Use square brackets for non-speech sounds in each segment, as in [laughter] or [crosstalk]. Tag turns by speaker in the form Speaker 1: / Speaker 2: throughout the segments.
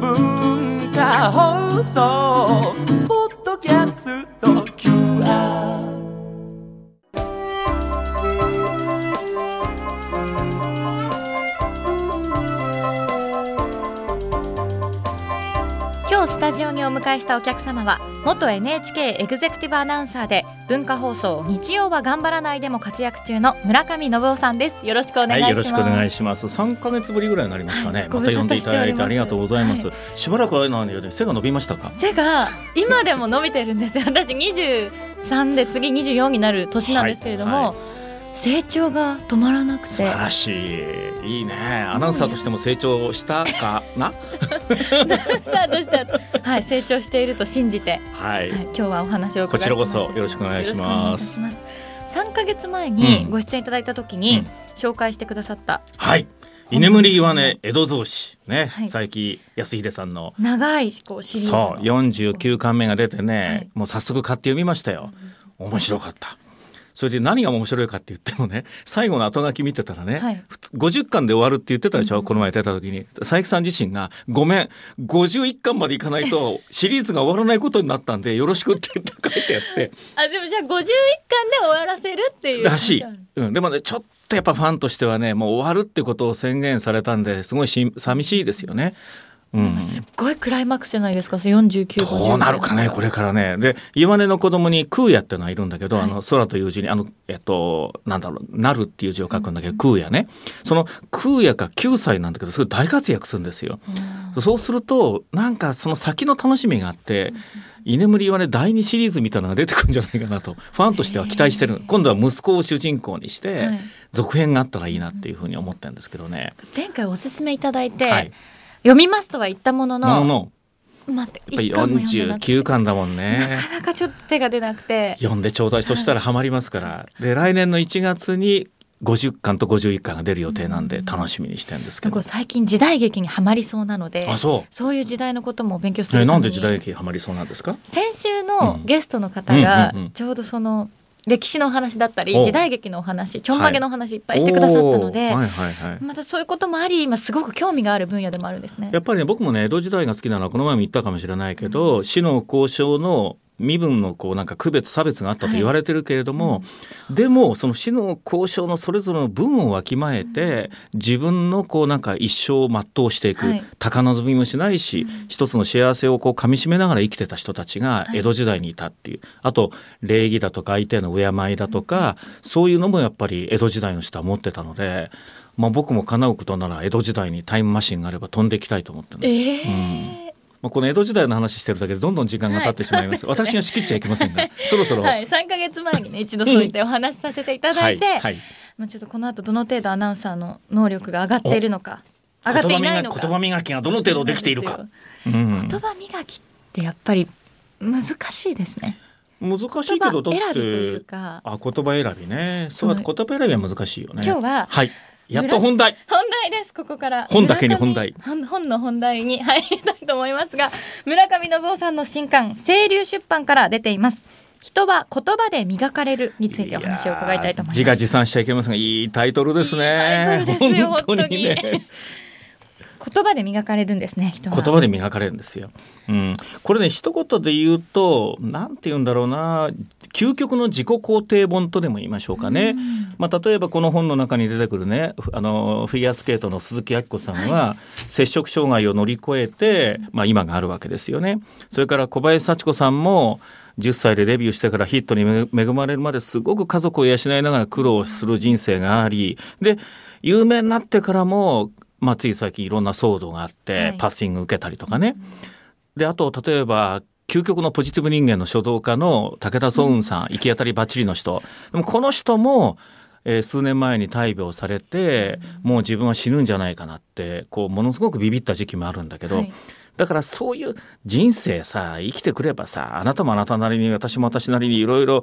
Speaker 1: 文化放送。
Speaker 2: タジオにお迎えしたお客様は元 NHK エグゼクティブアナウンサーで文化放送日曜は頑張らないでも活躍中の村上信夫さんですよろしくお願いします、
Speaker 3: はい、よろしくお願いします。三ヶ月ぶりぐらいになりますかね。
Speaker 2: はい
Speaker 3: また呼んでいただい
Speaker 2: て
Speaker 3: ありがとうございます。
Speaker 2: は
Speaker 3: しばらくあれなんだよね。背が伸びましたか？
Speaker 2: 背が今でも伸びてるんですよ私23で次24になる年なんですけれども、成長が止まらなくて
Speaker 3: 素晴らしい。いいね。アナウンサーとしても成長したかな？[laughs]
Speaker 2: さあどうした？はい成長していると信じて、
Speaker 3: はい。
Speaker 2: はい、今日はお話を伺
Speaker 3: こちらこそよろしくお願いします
Speaker 2: よろしくお願いいたします3ヶ月前に
Speaker 3: うん
Speaker 2: ご出演いただいた時に
Speaker 3: うん
Speaker 2: 紹介してくださった
Speaker 3: はい。居眠りはね、江戸増子ね、
Speaker 2: はい
Speaker 3: 佐伯康秀さんの。
Speaker 2: 長いこうシリーズの
Speaker 3: そう、四十九巻目が出てね、
Speaker 2: はい
Speaker 3: もう早速買って読みましたよ。面白かった。それで何が面白いかって言ってもね最後の後書き見てたらね、
Speaker 2: はい。
Speaker 3: ふつ50巻で終わるって言ってたでしょ、
Speaker 2: うん
Speaker 3: この前出た時に。佐伯さん自身が「ごめん51巻までいかないとシリーズが終わらないことになったんでよろしく」って言って書いてあって。[laughs]
Speaker 2: あでもじゃあ51巻で終わらせるっていう
Speaker 3: らしい、うん、でもねちょっとやっぱファンとしてはねもう終わるってことを宣言されたんですごいし寂しいですよね。うん、
Speaker 2: すっごいクライマックスじゃないですか。それ49
Speaker 3: どうなるかねこれからね。で岩根の子供に空也ってのはいるんだけど、
Speaker 2: はい。
Speaker 3: あの空という字にあのえっとなんだろうなるっていう字を書くんだけど、空也ね。その空也が9歳なんだけどすごい大活躍するんですよ。そうするとなんかその先の楽しみがあって居眠りはね第2シリーズみたいなのが出てくるんじゃないかなと。ファンとしては期待してる今度は息子を主人公にして、
Speaker 2: はい。
Speaker 3: 続編があったらいいなっていうふうに思ってるんですけどね。
Speaker 2: 前回おすすめいただいて、
Speaker 3: はい
Speaker 2: 読みますとは言ったものの
Speaker 3: ものの。
Speaker 2: 待って
Speaker 3: やっぱり
Speaker 2: 一巻も読んでなくて。
Speaker 3: 49巻だもんね。
Speaker 2: なかなかちょっと手が出なくて。
Speaker 3: 読んでちょうだい。そしたらハマりますから、で来年の1月に50巻と51巻が出る予定なんで楽しみにしてるんですけど、
Speaker 2: 最近時代劇にはまりそうなので
Speaker 3: あそう。
Speaker 2: そういう時代のことも勉強す
Speaker 3: え
Speaker 2: るために。
Speaker 3: なんで時代劇ハマりそうなんですか？
Speaker 2: 先週の
Speaker 3: うん。
Speaker 2: ゲストの方が
Speaker 3: うんうんうん。
Speaker 2: ちょうどその歴史のお話だったり
Speaker 3: お
Speaker 2: 時代劇のお話ちょんまげのお話いっぱいしてくださったので、
Speaker 3: はい。はいはい
Speaker 2: またそういうこともあり今すごく興味がある分野でもあるんですね。
Speaker 3: や。っぱりね僕もね江戸時代が好きなのはこの前も言ったかもしれないけど、死の交渉の身分のこうなんか区別差別があったと言われてるけれども、でもその死の交渉のそれぞれの分をわきまえて、自分のこうなんか一生を全うしていく、
Speaker 2: はい。
Speaker 3: 高望みもしないし、一つの幸せをこう噛み締めながら生きてた人たちが江戸時代にいたっていう、あと礼儀だとか相手への敬いだとか、そういうのもやっぱり江戸時代の人は持ってたので。まあ、僕も叶うことなら江戸時代にタイムマシンがあれば飛んでいきたいと思ってるんです
Speaker 2: ええ
Speaker 3: まあ、この江戸時代の話してるだけでどんどん時間が経ってしまいます。
Speaker 2: はいすね
Speaker 3: 私が仕切っちゃいけませんが、[laughs] そろそろ。
Speaker 2: はい、3か月前にね一度そういったお話しさせていただいて、
Speaker 3: はいはい
Speaker 2: まあ、ちょっとこの後どの程度アナウンサーの能力が上がっているのか上がっていないのか
Speaker 3: 言葉磨きがどの程度できているか。うん
Speaker 2: 言葉磨きってやっぱり難しいですね
Speaker 3: 難し
Speaker 2: 言葉
Speaker 3: いけどだっ
Speaker 2: 選びという
Speaker 3: て。
Speaker 2: か
Speaker 3: あ言葉選びね。そう言葉選びは難しいよね。
Speaker 2: 今日は
Speaker 3: はい。やっと本題。
Speaker 2: 本題です。ここから。
Speaker 3: 本だけに本題。
Speaker 2: 本本の本題に入りたいと思いますが村上信夫さんの新刊清流出版から出ています。人は言葉で磨かれるについてお話を伺いたいと思います。
Speaker 3: 自画自賛しちゃいけません。が、いいタイトルですね。
Speaker 2: いいタイトルですよ
Speaker 3: 本当にね。
Speaker 2: 言葉で磨かれるんですね
Speaker 3: 言葉で磨かれるんですよ。うん、これね一言で言うとなんて言うんだろうな究極の自己肯定本とでも言いましょうかね。まあ、例えばこの本の中に出てくるねふあのフィギュアスケートの鈴木明子さんは摂食障害を乗り越えて、まあ、今があるわけですよね。それから小林幸子さんも10歳でデビューしてからヒットに恵恵まれるまですごく家族を養いながら苦労する人生がありで有名になってからも、まあ、つい最近いろんな騒動があって、
Speaker 2: はい。
Speaker 3: パッシング受けたりとかね。であと例えば究極のポジティブ人間の書道家の武田壮雲さん、行き当たりばっちりの人。でもこの人も、えー数年前に大病されて、もう自分は死ぬんじゃないかなってこうものすごくビビった時期もあるんだけど、
Speaker 2: はい。
Speaker 3: だからそういう人生さ生きてくればさあなたもあなたなりに私も私なりにいろいろい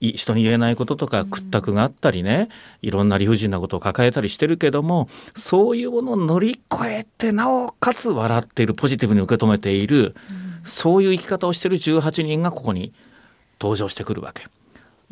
Speaker 3: 人に言えないこととか屈託があったりねいろんな理不尽なことを抱えたりしてるけどもそういうものを乗り越えてなおかつ笑っているポジティブに受け止めている、そういう生き方をしている18人がここに登場してくるわけ。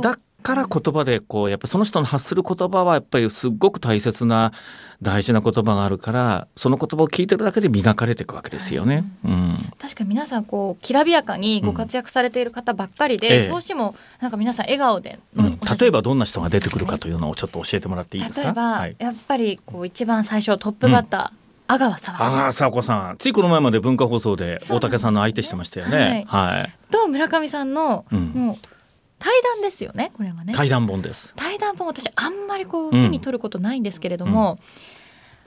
Speaker 3: だから言葉でこうやっぱその人の発する言葉はやっぱりすっごく大切な大事な言葉があるからその言葉を聞いてるだけで磨かれていくわけですよね。うん、
Speaker 2: 確かに皆さんこうきらびやかにご活躍されている方ばっかりで、
Speaker 3: ええ。
Speaker 2: 表紙もなんか皆さん笑顔で、
Speaker 3: うん。例えばどんな人が出てくるかというのをちょっと教えてもらっていいですか？
Speaker 2: 例えば、
Speaker 3: はい、
Speaker 2: やっぱりこう一番最初トップバッター、阿川佐和子さん。
Speaker 3: ああ佐和子さん。ついこの前まで文化放送で大竹さんの相手してましたよね。はい、
Speaker 2: と村上さんの、
Speaker 3: うん。
Speaker 2: もう対談ですよねこれはね
Speaker 3: 対談本です。
Speaker 2: 対談本私あんまりこう
Speaker 3: うん
Speaker 2: 手に取ることないんですけれども、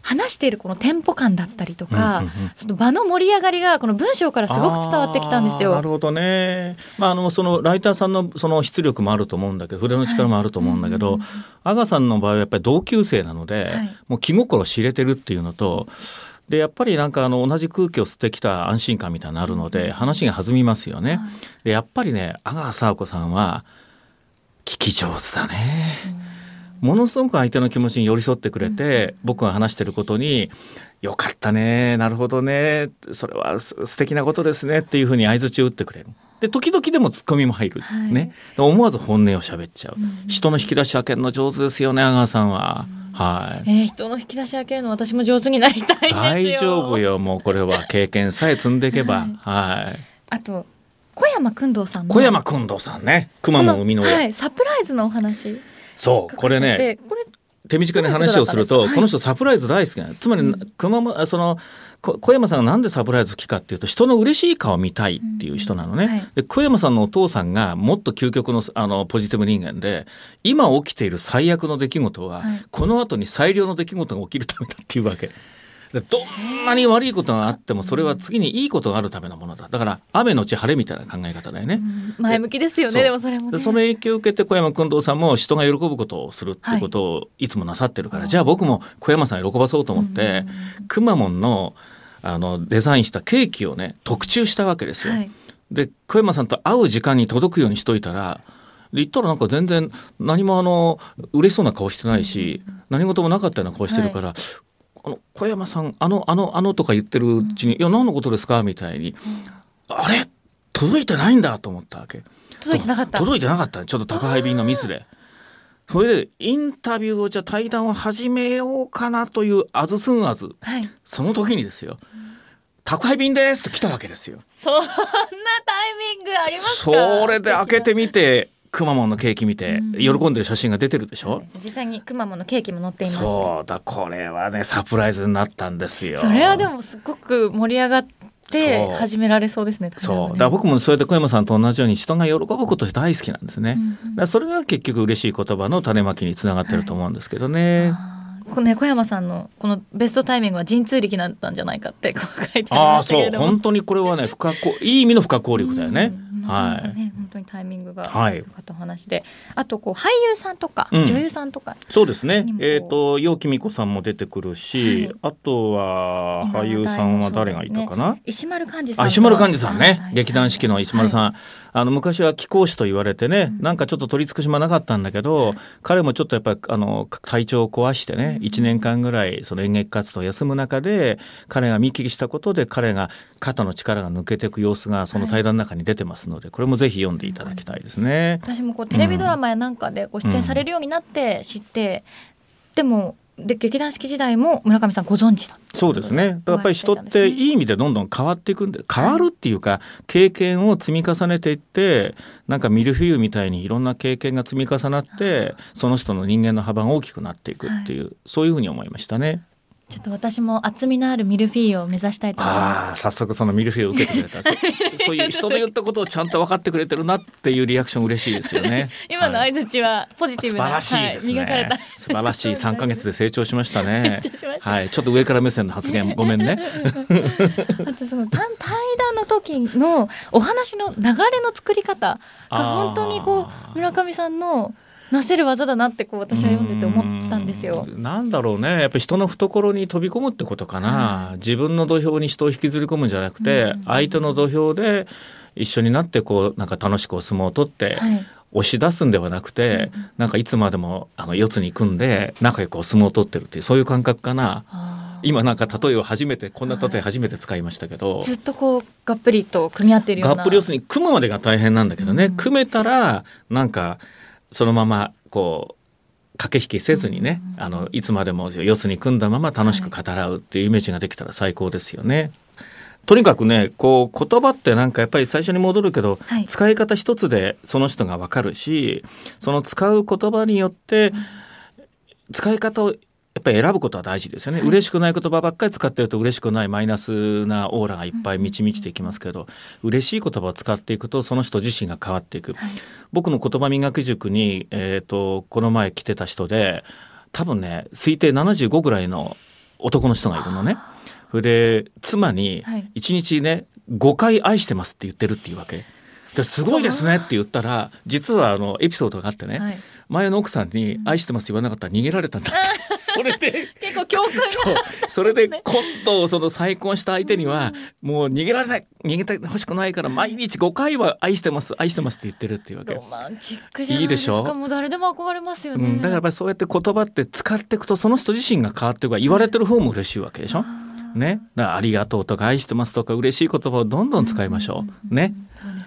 Speaker 2: 話しているこのテンポ感だったりとか、
Speaker 3: うんうんうん
Speaker 2: その場の盛り上がりがこの文章からすごく伝わってきたんですよ。
Speaker 3: なるほどね。まああのそのライターさんのその出力もあると思うんだけど、筆の力もあると思うんだけど、
Speaker 2: はい
Speaker 3: 阿賀さんの場合はやっぱり同級生なので、
Speaker 2: はい
Speaker 3: もう気心知れてるっていうのと。でやっぱりなんかあの同じ空気を吸ってきた安心感みたいになるので話が弾みますよね。でやっぱりね阿川佐和子さんは聞き上手だね。ものすごく相手の気持ちに寄り添ってくれて、僕が話してることに「よかったねなるほどねそれはす素敵なことですね」っていうふうに相づちを打ってくれる。で時々でもツッコミも入る、
Speaker 2: はい。
Speaker 3: ねで思わず本音を喋っちゃう、
Speaker 2: うん。
Speaker 3: 人の引き出し開けるの上手ですよね阿川さんは、はい。
Speaker 2: えー人の引き出し開けるの私も上手になりたいですよ。
Speaker 3: 大丈夫。よもうこれは経験さえ積んでいけば。[laughs] はい。
Speaker 2: あと小山君堂さんの
Speaker 3: 小山君堂さんね。熊
Speaker 2: こ
Speaker 3: の生みの親、
Speaker 2: はいサプライズのお話。
Speaker 3: そうこれね。
Speaker 2: でこれ
Speaker 3: 手短に話をすると、
Speaker 2: どうい。うこ
Speaker 3: の人サプライズ大好きなのつまり、熊本あそのこ小山さんがなんでサプライズ好きかっていうと人の嬉しい顔を見たいっていう人なのね、
Speaker 2: うん。はい。
Speaker 3: で小山さんのお父さんがもっと究極のあのポジティブ人間で今起きている最悪の出来事は、
Speaker 2: はい。
Speaker 3: この後に最良の出来事が起きるためだっていうわけ。でどんなに悪いことがあってもそれは次にいいことがあるためのものだ。だから雨のち晴れみたいな考え方だよね。
Speaker 2: うん前向きですよね。でもそれもね。
Speaker 3: でその影響を受けて小山君堂さんも人が喜ぶことをするってことをいつもなさってるから、じゃあ僕も小山さん喜ばそうと思って、くまモンのあのデザインしたケーキをね特注したわけですよ。
Speaker 2: はい。
Speaker 3: で小山さんと会う時間に届くようにしといたらで行ったらなんか全然何もあの嬉しそうな顔してないし、何事もなかったような顔してるから、あの小山さんあのあのあのとか言ってるうちに「いや何のことですか?」みたいに「あれ？届いてないんだ」と思ったわけ。
Speaker 2: 届いてなかった。
Speaker 3: 届いてなかったちょっと宅配便のミスで。それでインタビューをじゃあ対談を始めようかなというあずすんあず
Speaker 2: はい。
Speaker 3: その時にですよ「宅配便です」と来たわけですよ。
Speaker 2: そんなタイミングありますか？
Speaker 3: それで開けてみてくまモンのケーキ見て
Speaker 2: うん
Speaker 3: 喜んでる写真が出てるでしょ、
Speaker 2: 実際にくまモンのケーキも載っていますね。
Speaker 3: そうだこれはねサプライズになったんですよ。
Speaker 2: それはでもすごく盛り上がって始められそうですね。
Speaker 3: そうだ僕もそうやって小山さんと同じように人が喜ぶこと大好きなんですね。
Speaker 2: うんうん
Speaker 3: それが結局嬉しい言葉の種まきにつながってると思うんですけどね。
Speaker 2: あーこのね小山さんのこのベストタイミングは神通力だったんじゃないかってこう書いてあり
Speaker 3: ああそう。本当にこれはね不可抗いい意味の不可抗力だよね。
Speaker 2: うん
Speaker 3: はい。
Speaker 2: ね本当にタイミングが
Speaker 3: はい。
Speaker 2: 良かったお話で、あとこう俳優さんとか、
Speaker 3: うん。
Speaker 2: 女優さんとか。
Speaker 3: そうですね。えっ、と陽気美子さんも出てくるし、
Speaker 2: はい。
Speaker 3: あとは俳優さんは誰がいたかな？
Speaker 2: 石丸幹二さん
Speaker 3: あ石丸幹二さんね、
Speaker 2: はい。
Speaker 3: 劇団四季の石丸さん、
Speaker 2: は
Speaker 3: あの昔は貴公子と言われてね、
Speaker 2: うん。
Speaker 3: なんかちょっと取り尽くしもなかったんだけど、彼もちょっとやっぱりあの体調を壊してね、
Speaker 2: うん。
Speaker 3: 1年間ぐらいその演劇活動を休む中で彼が見聞きしたことで彼が肩の力が抜けていく様子がその対談の中に出てますので、これもぜひ読んでいただきたいですね。
Speaker 2: 私もこうテレビドラマやなんかでご出演されるようになって知って、でもで劇団四季時代も村上さんご存知だった
Speaker 3: そうですね。やっぱり人っていい意味でどんどん変わっていくんで、変わるっていうか、経験を積み重ねていって、なんかミルフィーユみたいにいろんな経験が積み重なって、その人の人間の幅が大きくなっていくっていう、そういうふうに思いましたね。
Speaker 2: ちょっと私も厚みのあるミルフィーユを目指したいと思います
Speaker 3: 早速そのミルフィーユを受けてくれた。[laughs] そそういう人の言ったことをちゃんと分かってくれてるなっていうリアクション嬉しいですよね。
Speaker 2: 今の
Speaker 3: はい
Speaker 2: 相槌はポジティブな、
Speaker 3: 素晴らしいですね。
Speaker 2: はい、磨かれた
Speaker 3: 素晴らしい3ヶ月で成長しましたね [laughs]
Speaker 2: 成長しまし。た
Speaker 3: はい、ちょっと上から目線の発言ごめんね。[laughs]
Speaker 2: あとその対対談の時のお話の流れの作り方が本当にこう村上さんのなせる技だなってこう私は読んでて思ったんですよ。
Speaker 3: うん。なんだろうね。やっぱり人の懐に飛び込むってことかな、自分の土俵に人を引きずり込むんじゃなくて、
Speaker 2: うん。
Speaker 3: 相手の土俵で一緒になってこうなんか楽しくお相撲を取って、
Speaker 2: はい。
Speaker 3: 押し出すんではなくて、
Speaker 2: うん
Speaker 3: なんかいつまでもあの四つに組んで仲良くお相撲を取ってるっていうそういう感覚かな。今なんか例えを初めてこんな例え初めて使いましたけど、
Speaker 2: ずっとこうがっぷりと組み合ってるような。
Speaker 3: がっぷり要するに組むまでが大変なんだけどね、
Speaker 2: うん。
Speaker 3: 組めたらなんかそのままこう駆け引きせずにね、あのいつまでも四つに組んだまま楽しく語らうっていうイメージができたら最高ですよね。とにかくねこう言葉ってなんかやっぱり最初に戻るけど、
Speaker 2: はい。
Speaker 3: 使い方一つでその人がわかるしその使う言葉によって使い方をやっぱり選ぶことは大事ですよね、
Speaker 2: はい。
Speaker 3: 嬉しくない言葉ばっかり使ってると嬉しくないマイナスなオーラがいっぱい満ち満ちていきますけど、嬉しい言葉を使っていくとその人自身が変わっていく、
Speaker 2: はい。
Speaker 3: 僕の言葉磨き塾に、えー、とこの前来てた人で多分ね推定75ぐらいの男の人がいるのね。それで妻に
Speaker 2: はい。
Speaker 3: 1日ね5回愛してますって言ってるっていうわけ。ですごいですねって言ったら実はあのエピソードがあってね、
Speaker 2: はい。
Speaker 3: 前の奥さんに愛してます言わなかったら逃げられたんだって。それで
Speaker 2: 結構共感が。
Speaker 3: そう。それで今度その再婚した相手にはもう逃げられない逃げてほしくないから毎日5回は愛してます愛してますって言ってるっていうわけ。
Speaker 2: ロ。マンチックじゃないですか。
Speaker 3: いいでしょ？
Speaker 2: もう誰でも憧れますよね、
Speaker 3: うん、だからやっぱりそうやって言葉って使っていくとその人自身が変わっていくから言われてる方も嬉しいわけでしょ？ね、だからありがとうとか愛してますとか嬉しい言葉をどんどん使いましょう。ね。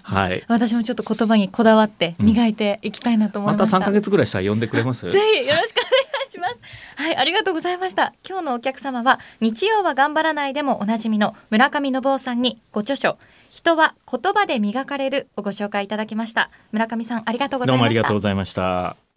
Speaker 3: はい。
Speaker 2: 私もちょっと言葉にこだわって磨いていきたいなと思い
Speaker 3: また。
Speaker 2: ました、
Speaker 3: 3ヶ月ぐらいしたら呼んでくれます？[laughs]
Speaker 2: ぜひよろしくお願いします。はい、ありがとうございました。今日のお客様は日曜は頑張らないでもおなじみの村上信夫さんにご著書人は言葉で磨かれるをご紹介いただきました。村上さんありがとうございました
Speaker 3: どもありがとうご。ざいました。